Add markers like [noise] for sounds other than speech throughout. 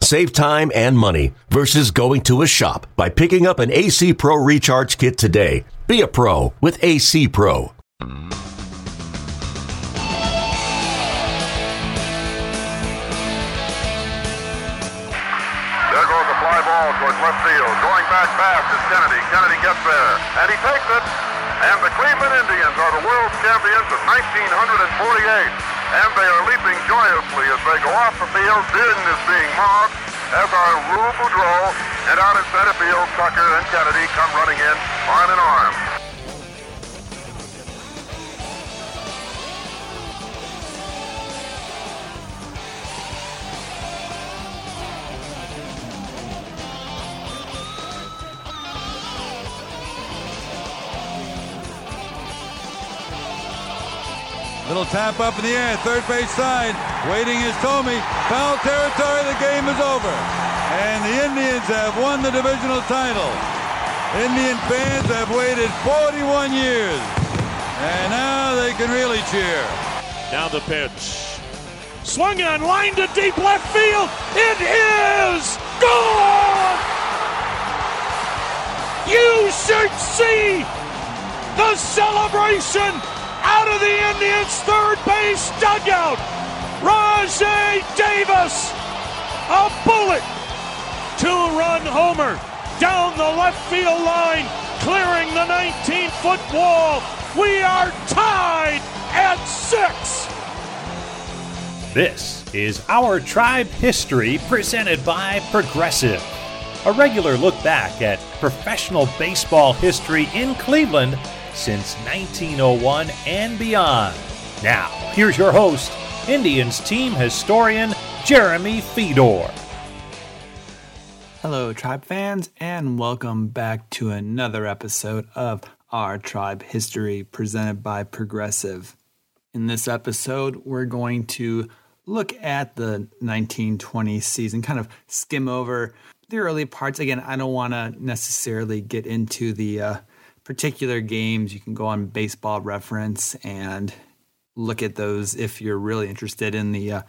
Save time and money versus going to a shop by picking up an AC Pro Recharge Kit today. Be a pro with AC Pro. There goes a fly ball towards left field. Going back fast is Kennedy. Kennedy gets there. And he takes it. And the Cleveland Indians are the world champions of 1948. And they are leaping joyously as they go off the field. Din is being mobbed, as are Rube Boudreau. And out in center field, Tucker and Kennedy come running in arm in arm. Little tap up in the air, third base side. Waiting is Thome. Foul territory, the game is over. And the Indians have won the divisional title. Indian fans have waited 41 years. And now they can really cheer. Now the pitch. Swung on, line to deep left field. It is gone! You should see the celebration the Indians' third base dugout. Rajay Davis, a bullet, two-run homer down the left field line, clearing the 19-foot wall. We are tied at six. This is Our Tribe History presented by Progressive. A regular look back at professional baseball history in Cleveland since 1901 and beyond. Now, here's your host, Indians team historian Jeremy Feador. Hello, Tribe fans, and welcome back to another episode of Our Tribe History presented by Progressive. In this episode, we're going to look at the 1920 season, kind of skim over the early parts. Again, I don't want to necessarily get into the uh, particular games. You can go on Baseball Reference and look at those if you're really interested in the uh,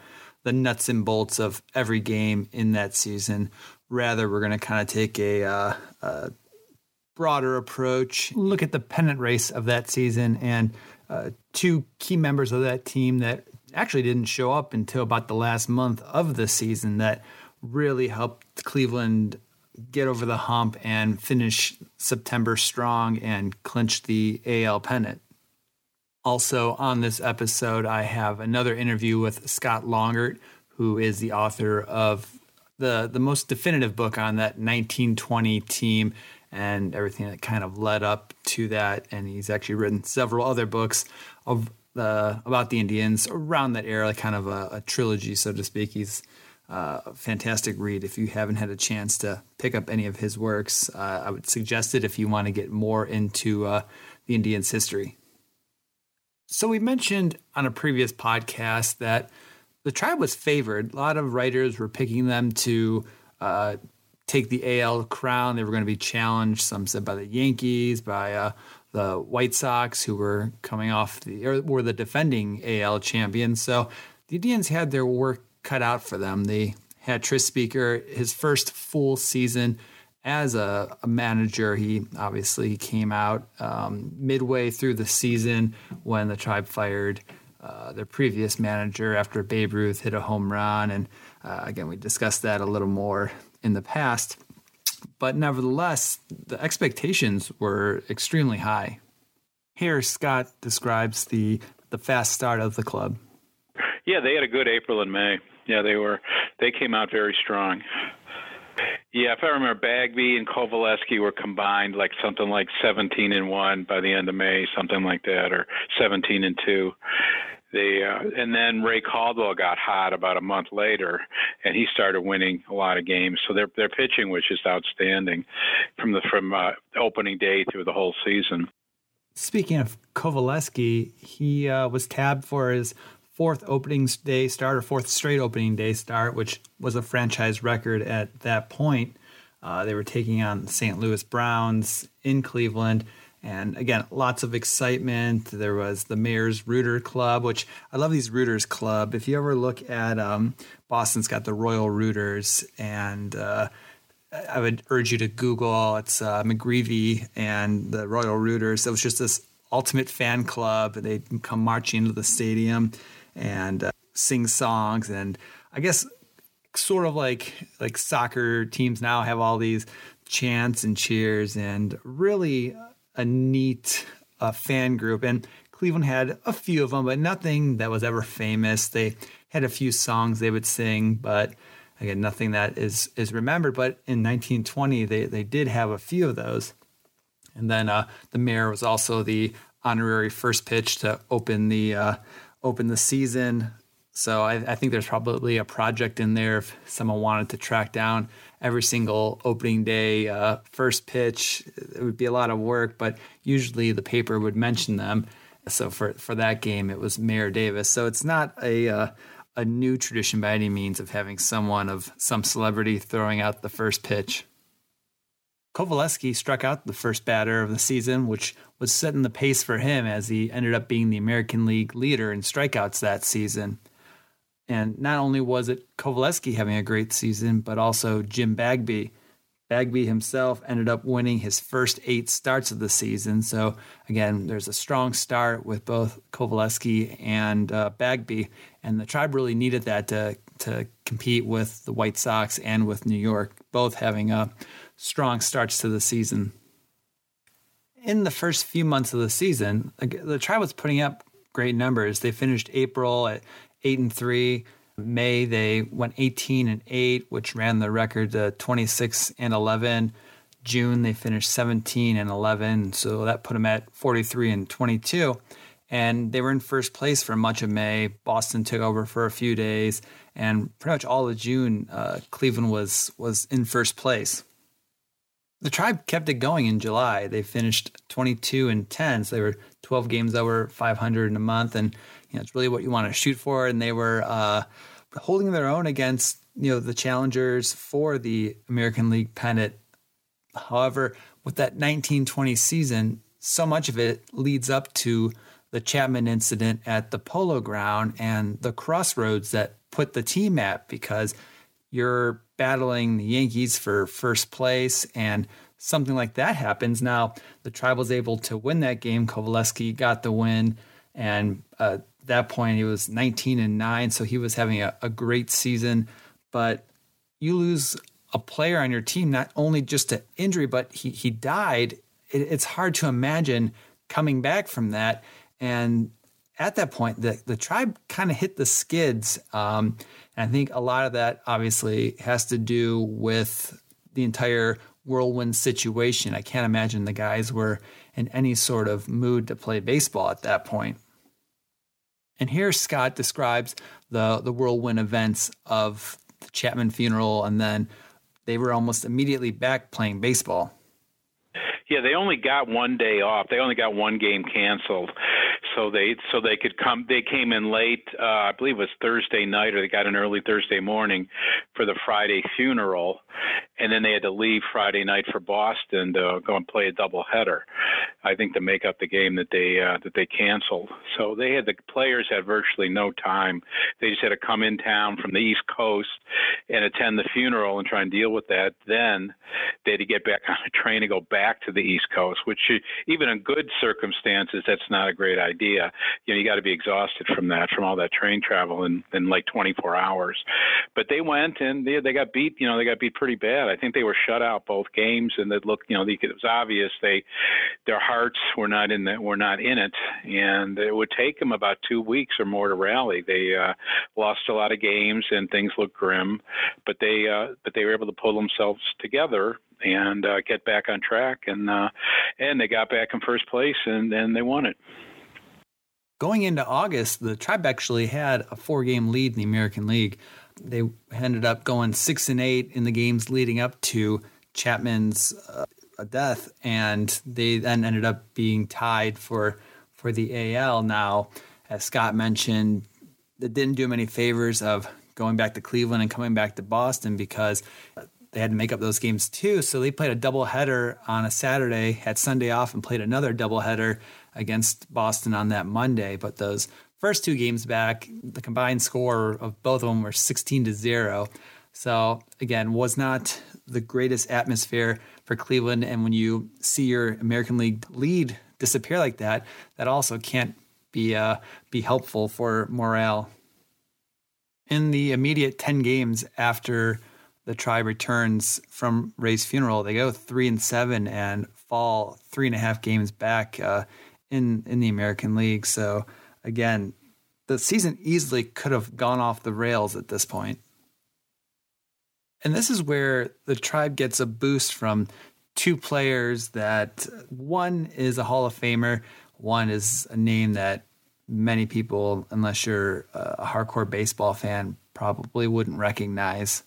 the nuts and bolts of every game in that season. Rather, we're going to kind of take a, uh, a, broader approach, look at the pennant race of that season, and uh, two key members of that team that actually didn't show up until about the last month of the season that really helped Cleveland get over the hump and finish September strong and clinch the AL pennant. Also, on this episode, I have another interview with Scott Longert, who is the author of the, the most definitive book on that 1920 team and everything that kind of led up to that. And he's actually written several other books of the, about the Indians around that era, kind of a, a trilogy, so to speak. He's uh, fantastic read. If you haven't had a chance to pick up any of his works, uh, I would suggest it if you want to get more into uh, the Indians' history. So, we mentioned on a previous podcast that the tribe was favored. A lot of writers were picking them to uh, take the AL crown. They were going to be challenged, some said by the Yankees, by uh, the White Sox, who were coming off the, or were the defending AL champions. So, the Indians had their work cut out for them. They had Tris Speaker, his first full season as a, a manager. He obviously came out um, midway through the season when the tribe fired uh, their previous manager after Babe Ruth hit a home run. And uh, again, we discussed that a little more in the past. But nevertheless, the expectations were extremely high. Here, Scott describes the, the fast start of the club. Yeah, they had a good April and May yeah, they were they came out very strong. Yeah, if I remember, Bagby and Coveleski were combined like something like 17 and one by the end of May, something like that, or 17 and two. They uh, and then Ray Caldwell got hot about a month later, and he started winning a lot of games. So their their pitching was just outstanding from the from uh, opening day through the whole season. Speaking of Coveleski, he uh, was tabbed for his fourth opening day start or fourth straight opening day start, which was a franchise record at that point. Uh, they were taking on St. Louis Browns in Cleveland. And again, lots of excitement. There was the Mayor's Rooter Club, which I love these Rooters Club. If you ever look at um, Boston's got the Royal Rooters, and uh, I would urge you to Google. It's uh, McGreevy and the Royal Rooters. It was just this ultimate fan club. They come marching into the stadium and uh, sing songs, and I guess sort of like like soccer teams now have all these chants and cheers, and really a neat uh, fan group. And Cleveland had a few of them, but nothing that was ever famous. They had a few songs they would sing, but again, nothing that is is remembered. But in 1920, they they did have a few of those. And then uh, the mayor was also the honorary first pitch to open the uh, open the season. So I, I, think there's probably a project in there if someone wanted to track down every single opening day uh, first pitch. It would be a lot of work, but usually the paper would mention them. So for for that game, it was Mayor Davis. So it's not a uh, a new tradition by any means of having someone of some celebrity throwing out the first pitch. Coveleski struck out the first batter of the season, which was setting the pace for him as he ended up being the American League leader in strikeouts that season. And not only was it Coveleski having a great season, but also Jim Bagby. Bagby himself ended up winning his first eight starts of the season. So, again, there's a strong start with both Coveleski and uh, Bagby. And the tribe really needed that to, to compete with the White Sox and with New York, both having uh, strong starts to the season. In the first few months of the season, the tribe was putting up great numbers. They finished April at eight and three. May they went 18 and eight, which ran the record to 26 and 11. June they finished 17 and 11, so that put them at 43 and 22. And they were in first place for much of May. Boston took over for a few days, and pretty much all of June, uh, Cleveland was was in first place. The tribe kept it going in July. They finished 22 and 10, so they were 12 games over 500 in a month, and you know, it's really what you want to shoot for. And they were uh, holding their own against you know the challengers for the American League pennant. However, with that 1920 season, so much of it leads up to the Chapman incident at the Polo Ground and the crossroads that put the team at because you're battling the Yankees for first place and something like that happens. Now, the Tribe was able to win that game. Coveleski got the win. And uh, that point, he was 19 and 9, so he was having a, a great season. But you lose a player on your team, not only just to injury, but he, he died. It, it's hard to imagine coming back from that. And at that point, the, the tribe kind of hit the skids. Um, and I think a lot of that obviously has to do with the entire whirlwind situation. I can't imagine the guys were in any sort of mood to play baseball at that point. And here Scott describes the, the whirlwind events of the Chapman funeral, and then they were almost immediately back playing baseball. Yeah, they only got one day off. They only got one game canceled so they so they could come. They came in late, uh, I believe it was Thursday night, or they got in early Thursday morning for the Friday funeral, and then they had to leave Friday night for Boston to go and play a doubleheader. I think to make up the game that they uh, that they canceled. So they had the players had virtually no time. They just had to come in town from the East Coast and attend the funeral and try and deal with that. Then they had to get back [laughs] on a train and go back to the East Coast, which even in good circumstances, that's not a great idea. You know, you got to be exhausted from that, from all that train travel in, in like 24 hours. But they went and they they got beat. You know, they got beat pretty bad. I think they were shut out both games, and it looked, you know, it was obvious they their hearts were not in the, were not in it, and it would take them about two weeks or more to rally. They uh, lost a lot of games, and things looked grim, but they uh, but they were able to pull themselves together and uh, get back on track, and uh, and they got back in first place, and and they won it. Going into August, the Tribe actually had a four-game lead in the American League. They ended up going six and eight in the games leading up to Chapman's uh, death, and they then ended up being tied for for the AL. Now, as Scott mentioned, it didn't do him any favors of going back to Cleveland and coming back to Boston because they had to make up those games too. So they played a doubleheader on a Saturday, had Sunday off, and played another doubleheader against Boston on that Monday. But those first two games back, the combined score of both of them were 16 to 0. So again, was not the greatest atmosphere for Cleveland. And when you see your American League lead disappear like that, that also can't be uh, be helpful for morale. In the immediate 10 games after the tribe returns from Ray's funeral, they go three and seven and fall three and a half games back uh, in in the American League. So again, the season easily could have gone off the rails at this point. And this is where the tribe gets a boost from two players that one is a Hall of Famer, one is a name that many people, unless you're a hardcore baseball fan, probably wouldn't recognize.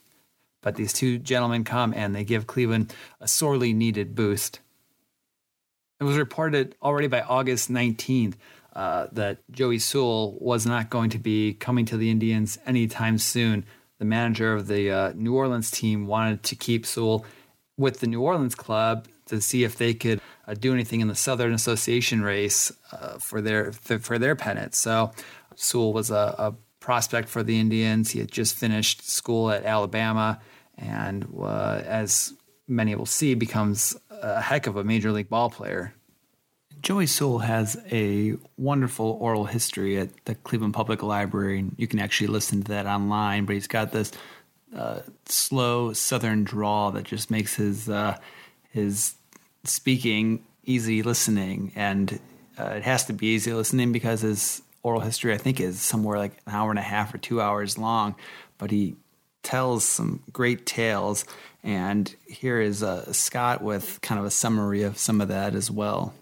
But these two gentlemen come and they give Cleveland a sorely needed boost. It was reported already by August 19th uh, that Joey Sewell was not going to be coming to the Indians anytime soon. The manager of the uh, New Orleans team wanted to keep Sewell with the New Orleans club to see if they could uh, do anything in the Southern Association race uh, for their for their pennant. So Sewell was a, a prospect for the Indians. He had just finished school at Alabama and uh, as many will see, becomes a heck of a major league ball player. Joey Sewell has a wonderful oral history at the Cleveland Public Library. And you can actually listen to that online, but he's got this uh, slow Southern drawl that just makes his uh, his speaking easy listening, and uh, it has to be easy listening because his oral history, I think, is somewhere like an hour and a half or two hours long. But he tells some great tales. And here is uh, Scott with kind of a summary of some of that as well.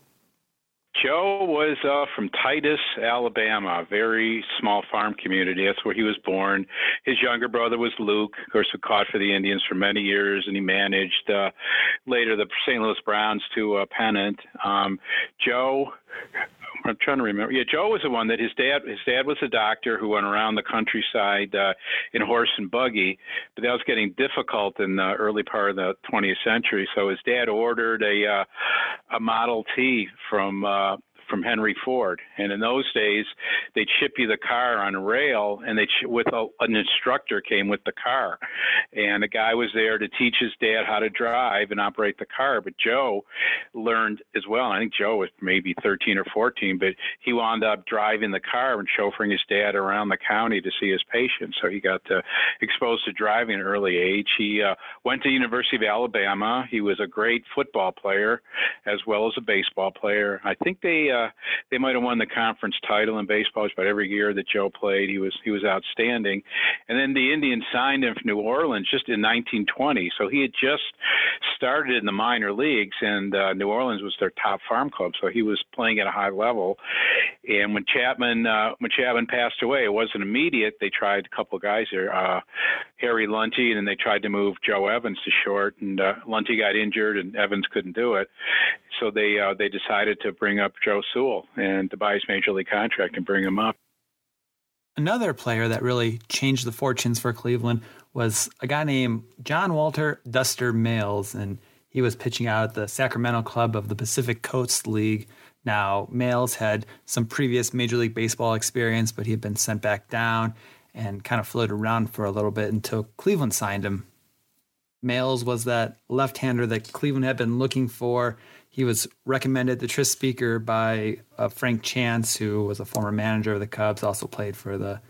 Joe was uh, from Titus, Alabama, a very small farm community. That's where he was born. His younger brother was Luke, of course, who caught for the Indians for many years, and he managed uh, later the St. Louis Browns to a pennant. Um, Joe I'm trying to remember. Yeah, Joe was the one that his dad his dad was a doctor who went around the countryside uh, in horse and buggy, but that was getting difficult in the early part of the 20th century. So his dad ordered a uh, a Model T from uh, from Henry Ford. And in those days, they'd ship you the car on rail, and they with a, an instructor came with the car, and a guy was there to teach his dad how to drive and operate the car. But Joe learned as well. I think Joe was maybe 13 or 14, but he wound up driving the car and chauffeuring his dad around the county to see his patients. So he got uh, exposed to driving at an early age. He uh, went to University of Alabama. He was a great football player as well as a baseball player. I think they uh, they might have won the conference title in baseball about every year that Joe played. He was he was outstanding, and then the Indians signed him from New Orleans just in 1920. So he had just started in the minor leagues, and uh, New Orleans was their top farm club. So he was playing at a high level. And when Chapman uh, when Chapman passed away, it wasn't immediate. They tried a couple of guys there, uh, Harry Lunte, and then they tried to move Joe Evans to short, and uh, Lunte got injured, and Evans couldn't do it. So they uh, they decided to bring up Joe Sewell and to buy his major league contract and bring him up. Another player that really changed the fortunes for Cleveland was a guy named John Walter Duster Mails, and he was pitching out at the Sacramento club of the Pacific Coast League. Now, Mails had some previous Major League Baseball experience, but he had been sent back down and kind of floated around for a little bit until Cleveland signed him. Mails was that left hander that Cleveland had been looking for he was recommended the Tris Speaker by uh, Frank Chance, who was a former manager of the Cubs, also played for the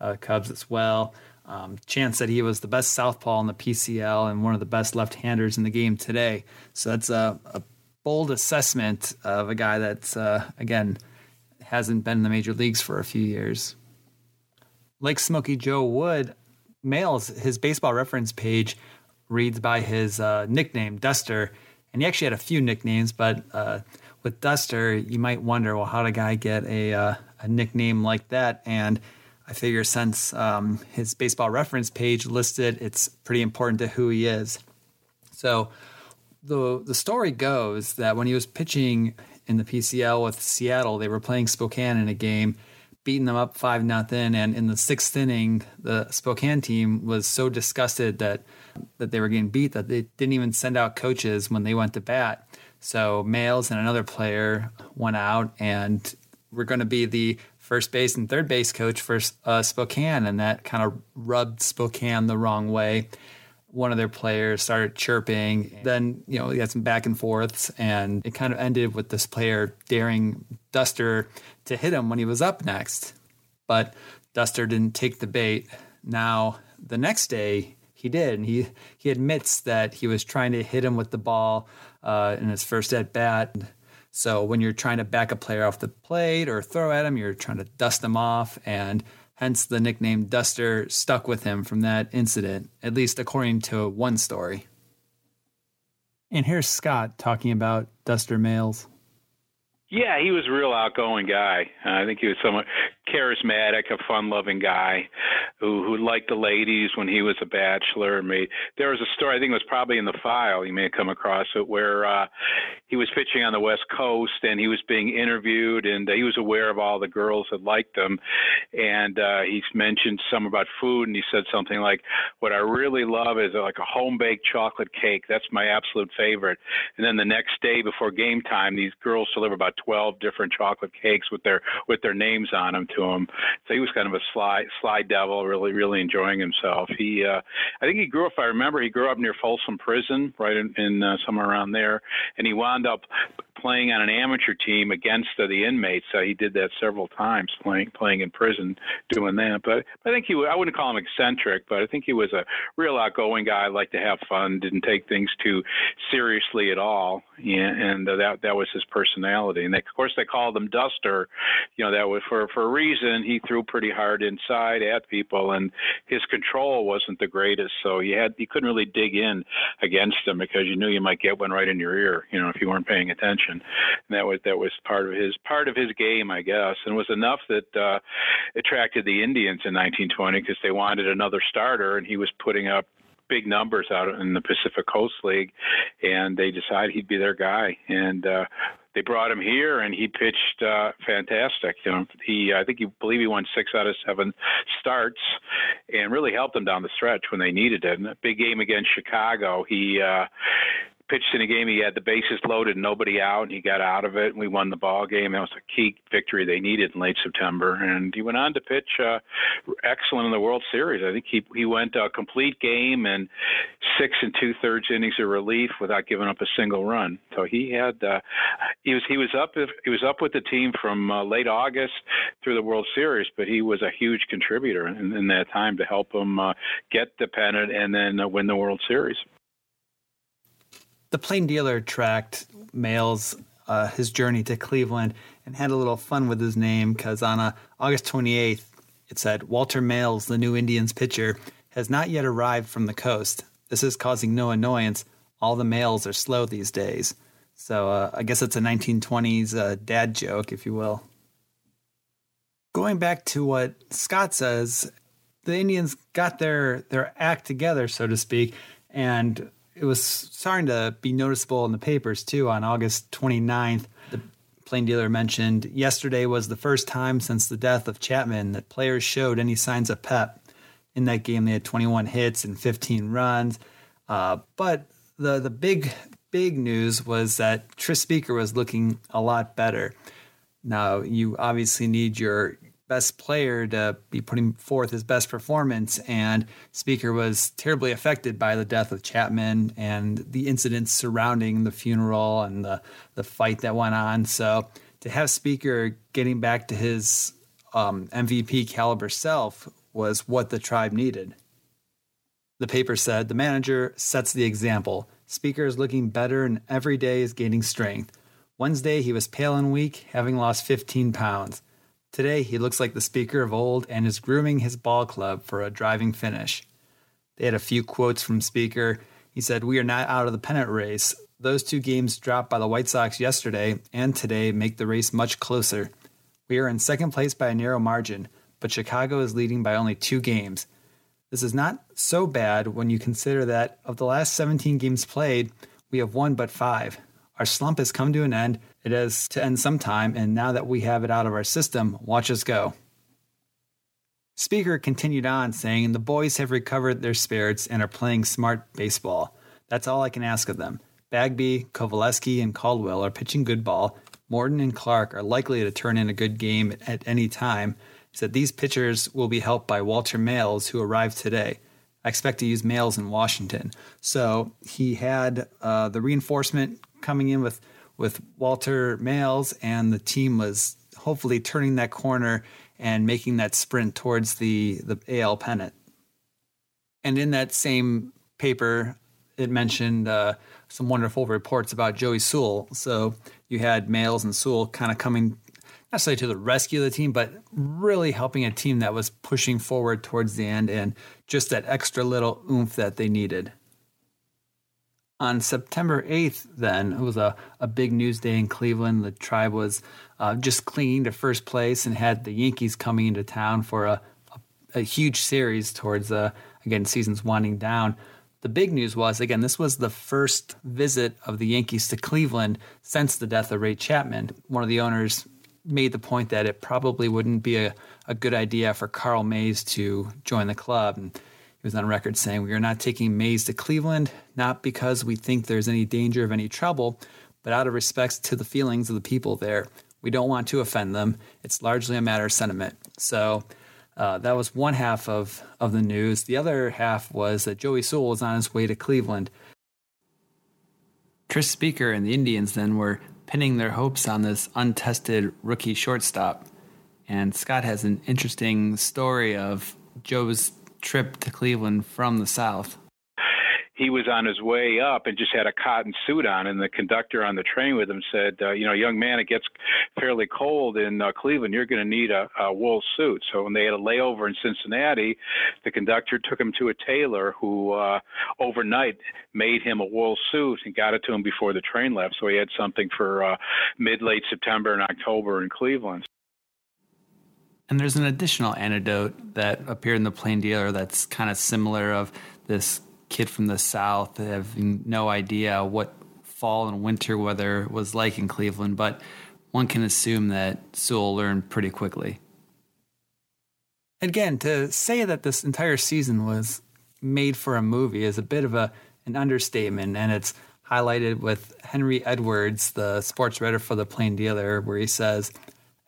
uh, Cubs as well. Um, Chance said he was the best southpaw in the PCL and one of the best left-handers in the game today. So that's a, a bold assessment of a guy that's uh, again hasn't been in the major leagues for a few years. Like Smokey Joe Wood, Mails his baseball reference page reads by his uh, nickname Duster and he actually had a few nicknames, but uh, with Duster, you might wonder, well, how did a guy get a, uh, a nickname like that? And I figure since um, his baseball reference page listed, it's pretty important to who he is. So the the story goes that when he was pitching in the PCL with Seattle, they were playing Spokane in a game, beating them up five nothing, and in the sixth inning, the Spokane team was so disgusted that that they were getting beat that they didn't even send out coaches when they went to bat. So Mails and another player went out and were going to be the first base and third base coach for uh, Spokane, and that kind of rubbed Spokane the wrong way one of their players started chirping. Then, you know, he had some back and forths, and it kind of ended with this player daring Duster to hit him when he was up next. But Duster didn't take the bait. Now, the next day, he did. And he, he admits that he was trying to hit him with the ball uh, in his first at bat. So when you're trying to back a player off the plate or throw at him, you're trying to dust him off. And Hence, the nickname Duster stuck with him from that incident, at least according to one story. And here's Scott talking about Duster Mails. Yeah, he was a real outgoing guy. Uh, I think he was somewhat charismatic, a fun-loving guy who who liked the ladies when he was a bachelor. Made there was a story I think it was probably in the file you may have come across it where uh, he was pitching on the West Coast and he was being interviewed and uh, he was aware of all the girls that liked him, and uh, he mentioned some about food and he said something like, "What I really love is uh, like a home-baked chocolate cake. That's my absolute favorite." And then the next day before game time, these girls deliver about 12 different chocolate cakes with their with their names on them to him. So he was kind of a sly sly devil, really really enjoying himself. He uh, I think he grew up. If I remember, he grew up near Folsom Prison, right in, in uh, somewhere around there, and he wound up playing on an amateur team against uh, the inmates. Uh, he did that several times, playing playing in prison, doing that. But I think he I wouldn't call him eccentric, but I think he was a real outgoing guy, liked to have fun, didn't take things too seriously at all, yeah, and uh, that that was his personality. And they, of course, they called him Duster. You know, that was for for a reason. He threw pretty hard inside at people, and his control wasn't the greatest. So you had you couldn't really dig in against him because you knew you might get one right in your ear. You know, if you weren't paying attention and that was that was part of his part of his game, I guess, and was enough that uh, attracted the Indians in 1920 because they wanted another starter, and he was putting up big numbers out in the Pacific Coast League, and they decided he'd be their guy. And uh, they brought him here, and he pitched uh, fantastic. You know, he I think you believe he won six out of seven starts, and really helped them down the stretch when they needed it. In a big game against Chicago, he uh, pitched in a game. He had the bases loaded, nobody out, and he got out of it, and we won the ball game. That was a key victory they needed in late September. And he went on to pitch uh, excellent in the World Series. I think he he went a complete game and six and two thirds innings of relief without giving up a single run. So he had uh, he was he was up he was up with the team from uh, late August through the World Series, but he was a huge contributor in, in that time to help him uh, get the pennant and then uh, win the World Series the Plain Dealer tracked Mails uh, his journey to Cleveland and had a little fun with his name because on uh, August 28th, it said Walter Mails, the new Indians pitcher, has not yet arrived from the coast. This is causing no annoyance. All the males are slow these days. So uh, I guess it's a 1920s uh, dad joke, if you will. Going back to what Scott says, the Indians got their their act together, so to speak, and it was starting to be noticeable in the papers too on August 29th. The plain dealer mentioned yesterday was the first time since the death of Chapman that players showed any signs of pep. In that game, they had 21 hits and 15 runs. Uh, but the the big big news was that Tris Speaker was looking a lot better. Now you obviously need your best player to be putting forth his best performance. And Speaker was terribly affected by the death of Chapman and the incidents surrounding the funeral and the, the fight that went on. So to have Speaker getting back to his um, MVP caliber self was what the tribe needed. The paper said the manager sets the example. Speaker is looking better and every day is gaining strength. Wednesday, he was pale and weak, having lost 15 pounds. Today, he looks like the speaker of old and is grooming his ball club for a driving finish. They had a few quotes from Speaker. He said, We are not out of the pennant race. Those two games dropped by the White Sox yesterday and today make the race much closer. We are in second place by a narrow margin, but Chicago is leading by only two games. This is not so bad when you consider that of the last 17 games played, We have won but five. Our slump has come to an end. It has to end sometime, and now that we have it out of our system, watch us go. Speaker continued on, saying, The boys have recovered their spirits and are playing smart baseball. That's all I can ask of them. Bagby, Coveleski, and Caldwell are pitching good ball. Morton and Clark are likely to turn in a good game at any time. Said these pitchers will be helped by Walter Mails, who arrived today. I expect to use Mails in Washington. So he had uh, the reinforcement coming in with with Walter Mails, and the team was hopefully turning that corner and making that sprint towards the the AL pennant. And in that same paper, it mentioned uh, some wonderful reports about Joey Sewell. So you had Mails and Sewell kind of coming not necessarily to the rescue of the team, but really helping a team that was pushing forward towards the end and just that extra little oomph that they needed. On September 8th, then, it was a, a big news day in Cleveland. The tribe was uh, just clinging to first place and had the Yankees coming into town for a, a, a huge series towards, uh, again, season's winding down. The big news was, again, this was the first visit of the Yankees to Cleveland since the death of Ray Chapman. One of the owners made the point that it probably wouldn't be a, a good idea for Carl Mays to join the club. And was on record saying, We are not taking Mays to Cleveland, not because we think there's any danger of any trouble, but out of respect to the feelings of the people there. We don't want to offend them. It's largely a matter of sentiment. So uh, that was one half of, of the news. The other half was that Joey Sewell was on his way to Cleveland. Tris Speaker and the Indians then were pinning their hopes on this untested rookie shortstop. And Scott has an interesting story of Joe's trip to Cleveland from the South he was on his way up and just had a cotton suit on, and the conductor on the train with him said, uh, "You know, young man, it gets fairly cold in uh, Cleveland. You're going to need a, a wool suit." So when they had a layover in Cincinnati, the conductor took him to a tailor who uh, overnight made him a wool suit and got it to him before the train left. So he had something for uh, mid late September and October in Cleveland. And there's an additional anecdote that appeared in the Plain Dealer that's kind of similar of this kid from the South having no idea what fall and winter weather was like in Cleveland, but one can assume that Sewell learned pretty quickly. Again, to say that this entire season was made for a movie is a bit of a an understatement, and it's highlighted with Henry Edwards, the sports writer for the Plain Dealer, where he says,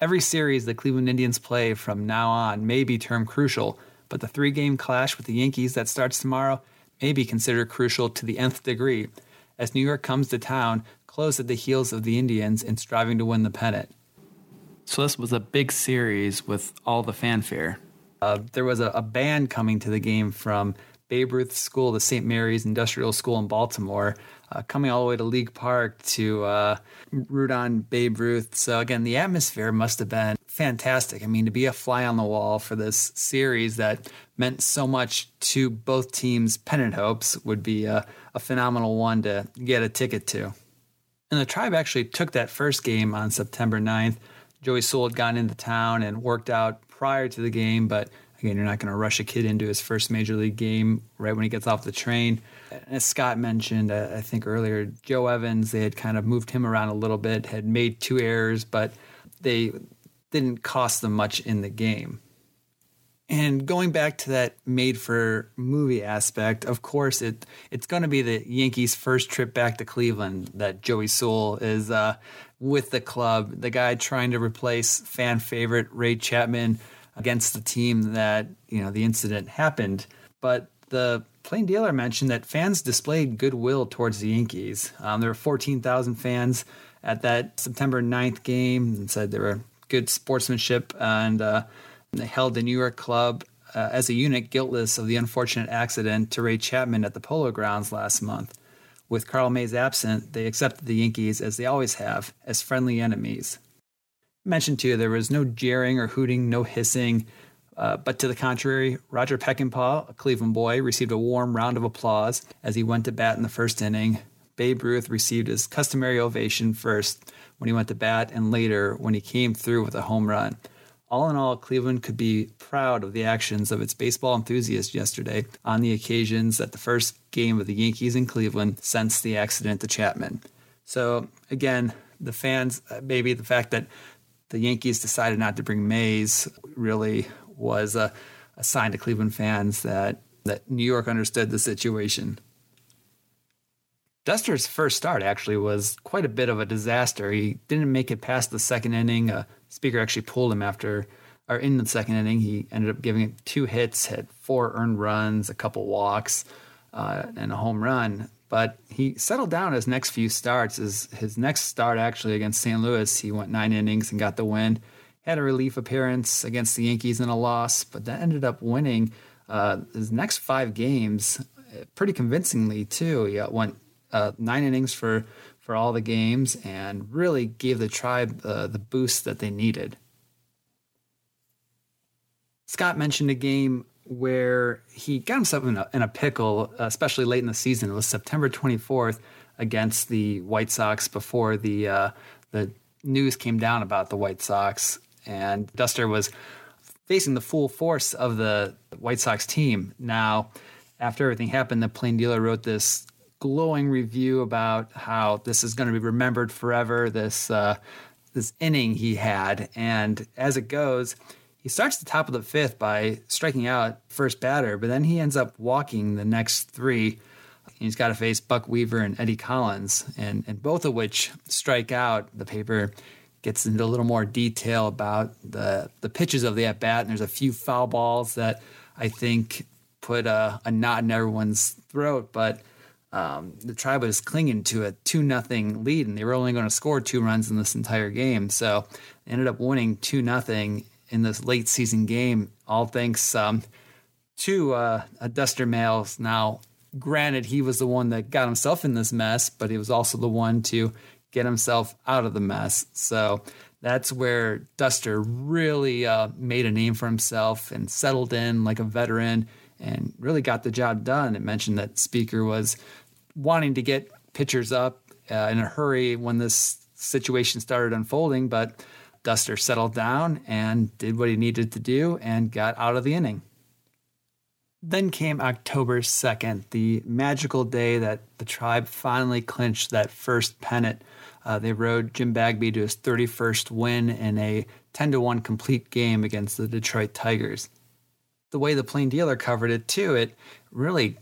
Every series the Cleveland Indians play from now on may be termed crucial, but the three game clash with the Yankees that starts tomorrow may be considered crucial to the nth degree, as New York comes to town close at the heels of the Indians in striving to win the pennant. So this was a big series with all the fanfare. Uh, there was a, a, band coming to the game from Babe Ruth School, the St. Mary's Industrial School in Baltimore, uh, coming all the way to League Park to uh, root on Babe Ruth. So again, the atmosphere must have been fantastic. I mean, to be a fly on the wall for this series that meant so much to both teams' pennant hopes would be a, a phenomenal one to get a ticket to. And the tribe actually took that first game on September 9th. Joey Sewell had gone into town and worked out prior to the game, but again, you're not going to rush a kid into his first major league game right when he gets off the train. As Scott mentioned, uh, I think earlier, Joe Evans, they had kind of moved him around a little bit, had made two errors, but they didn't cost them much in the game. And going back to that made for movie aspect, of course, it it's going to be the Yankees' first trip back to Cleveland that Joey Sewell is uh, with the club. The guy trying to replace fan favorite Ray Chapman against the team that you know the incident happened. But the plain dealer mentioned that fans displayed goodwill towards the Yankees. Um, there were 14,000 fans at that September 9th game and said there were good sportsmanship and uh, they held the New York club uh, as a unit guiltless of the unfortunate accident to Ray Chapman at the Polo Grounds last month. With Carl Mays absent, they accepted the Yankees, as they always have, as friendly enemies. Mentioned too, there was no jeering or hooting, no hissing, uh, but to the contrary, Roger Peckinpaugh, a Cleveland boy, received a warm round of applause as he went to bat in the first inning. Babe Ruth received his customary ovation first when he went to bat and later when he came through with a home run. All in all, Cleveland could be proud of the actions of its baseball enthusiasts yesterday on the occasions that the first game of the Yankees in Cleveland since the accident to Chapman. So, again, the fans, uh, maybe the fact that the Yankees decided not to bring Mays really was a, a sign to Cleveland fans that, that New York understood the situation. Duster's first start actually was quite a bit of a disaster. He didn't make it past the second inning. A speaker actually pulled him after, or in the second inning. He ended up giving it two hits, had four earned runs, a couple walks, uh, and a home run. But he settled down his next few starts. His, his next start actually against St. Louis, he went nine innings and got the win. Had a relief appearance against the Yankees in a loss, but that ended up winning uh, his next five games uh, pretty convincingly too. He went uh, nine innings for for all the games and really gave the tribe uh, the boost that they needed. Scott mentioned a game where he got himself in a, in a pickle, especially late in the season. It was September 24th against the White Sox before the uh, the news came down about the White Sox, and Duster was facing the full force of the White Sox team. Now, after everything happened, the plain dealer wrote this glowing review about how this is going to be remembered forever. This uh, this inning he had, and as it goes, he starts the top of the fifth by striking out first batter, but then he ends up walking the next three. He's got to face Buck Weaver and Eddie Collins, and, and both of which strike out. The paper gets into a little more detail about the the pitches of the at bat, and there's a few foul balls that I think put a, a knot in everyone's throat, but um, the tribe was clinging to a two nothing lead, and they were only going to score two runs in this entire game. So they ended up winning two nothing in this late season game, all thanks um, to uh, Duster Mails. Now, granted, he was the one that got himself in this mess, but he was also the one to get himself out of the mess. So that's where Duster really uh, made a name for himself and settled in like a veteran and really got the job done. It mentioned that Speaker was wanting to get pitchers up uh, in a hurry when this situation started unfolding, but Duster settled down and did what he needed to do and got out of the inning. Then came October 2nd, the magical day that the tribe finally clinched that first pennant. Uh, they rode Jim Bagby to his 31st win in a 10 to 1 complete game against the Detroit Tigers the way the plain dealer covered it too, it really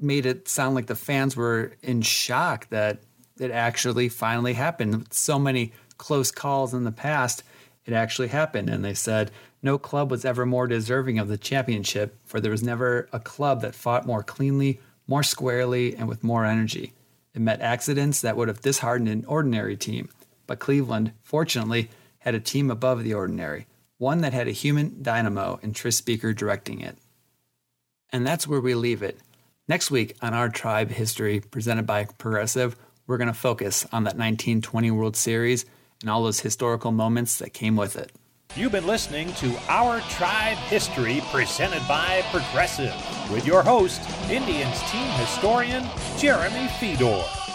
made it sound like the fans were in shock that it actually finally happened. So many close calls in the past, it actually happened. And they said no club was ever more deserving of the championship, for there was never a club that fought more cleanly, more squarely, and with more energy. It met accidents that would have disheartened an ordinary team. But Cleveland, fortunately, had a team above the ordinary one that had a human dynamo and Tris Speaker directing it. And that's where we leave it. Next week on our Tribe History, presented by Progressive, we're going to focus on that 1920 World Series and all those historical moments that came with it. You've been listening to Our Tribe History, presented by Progressive, with your host, Indians team historian Jeremy Feador.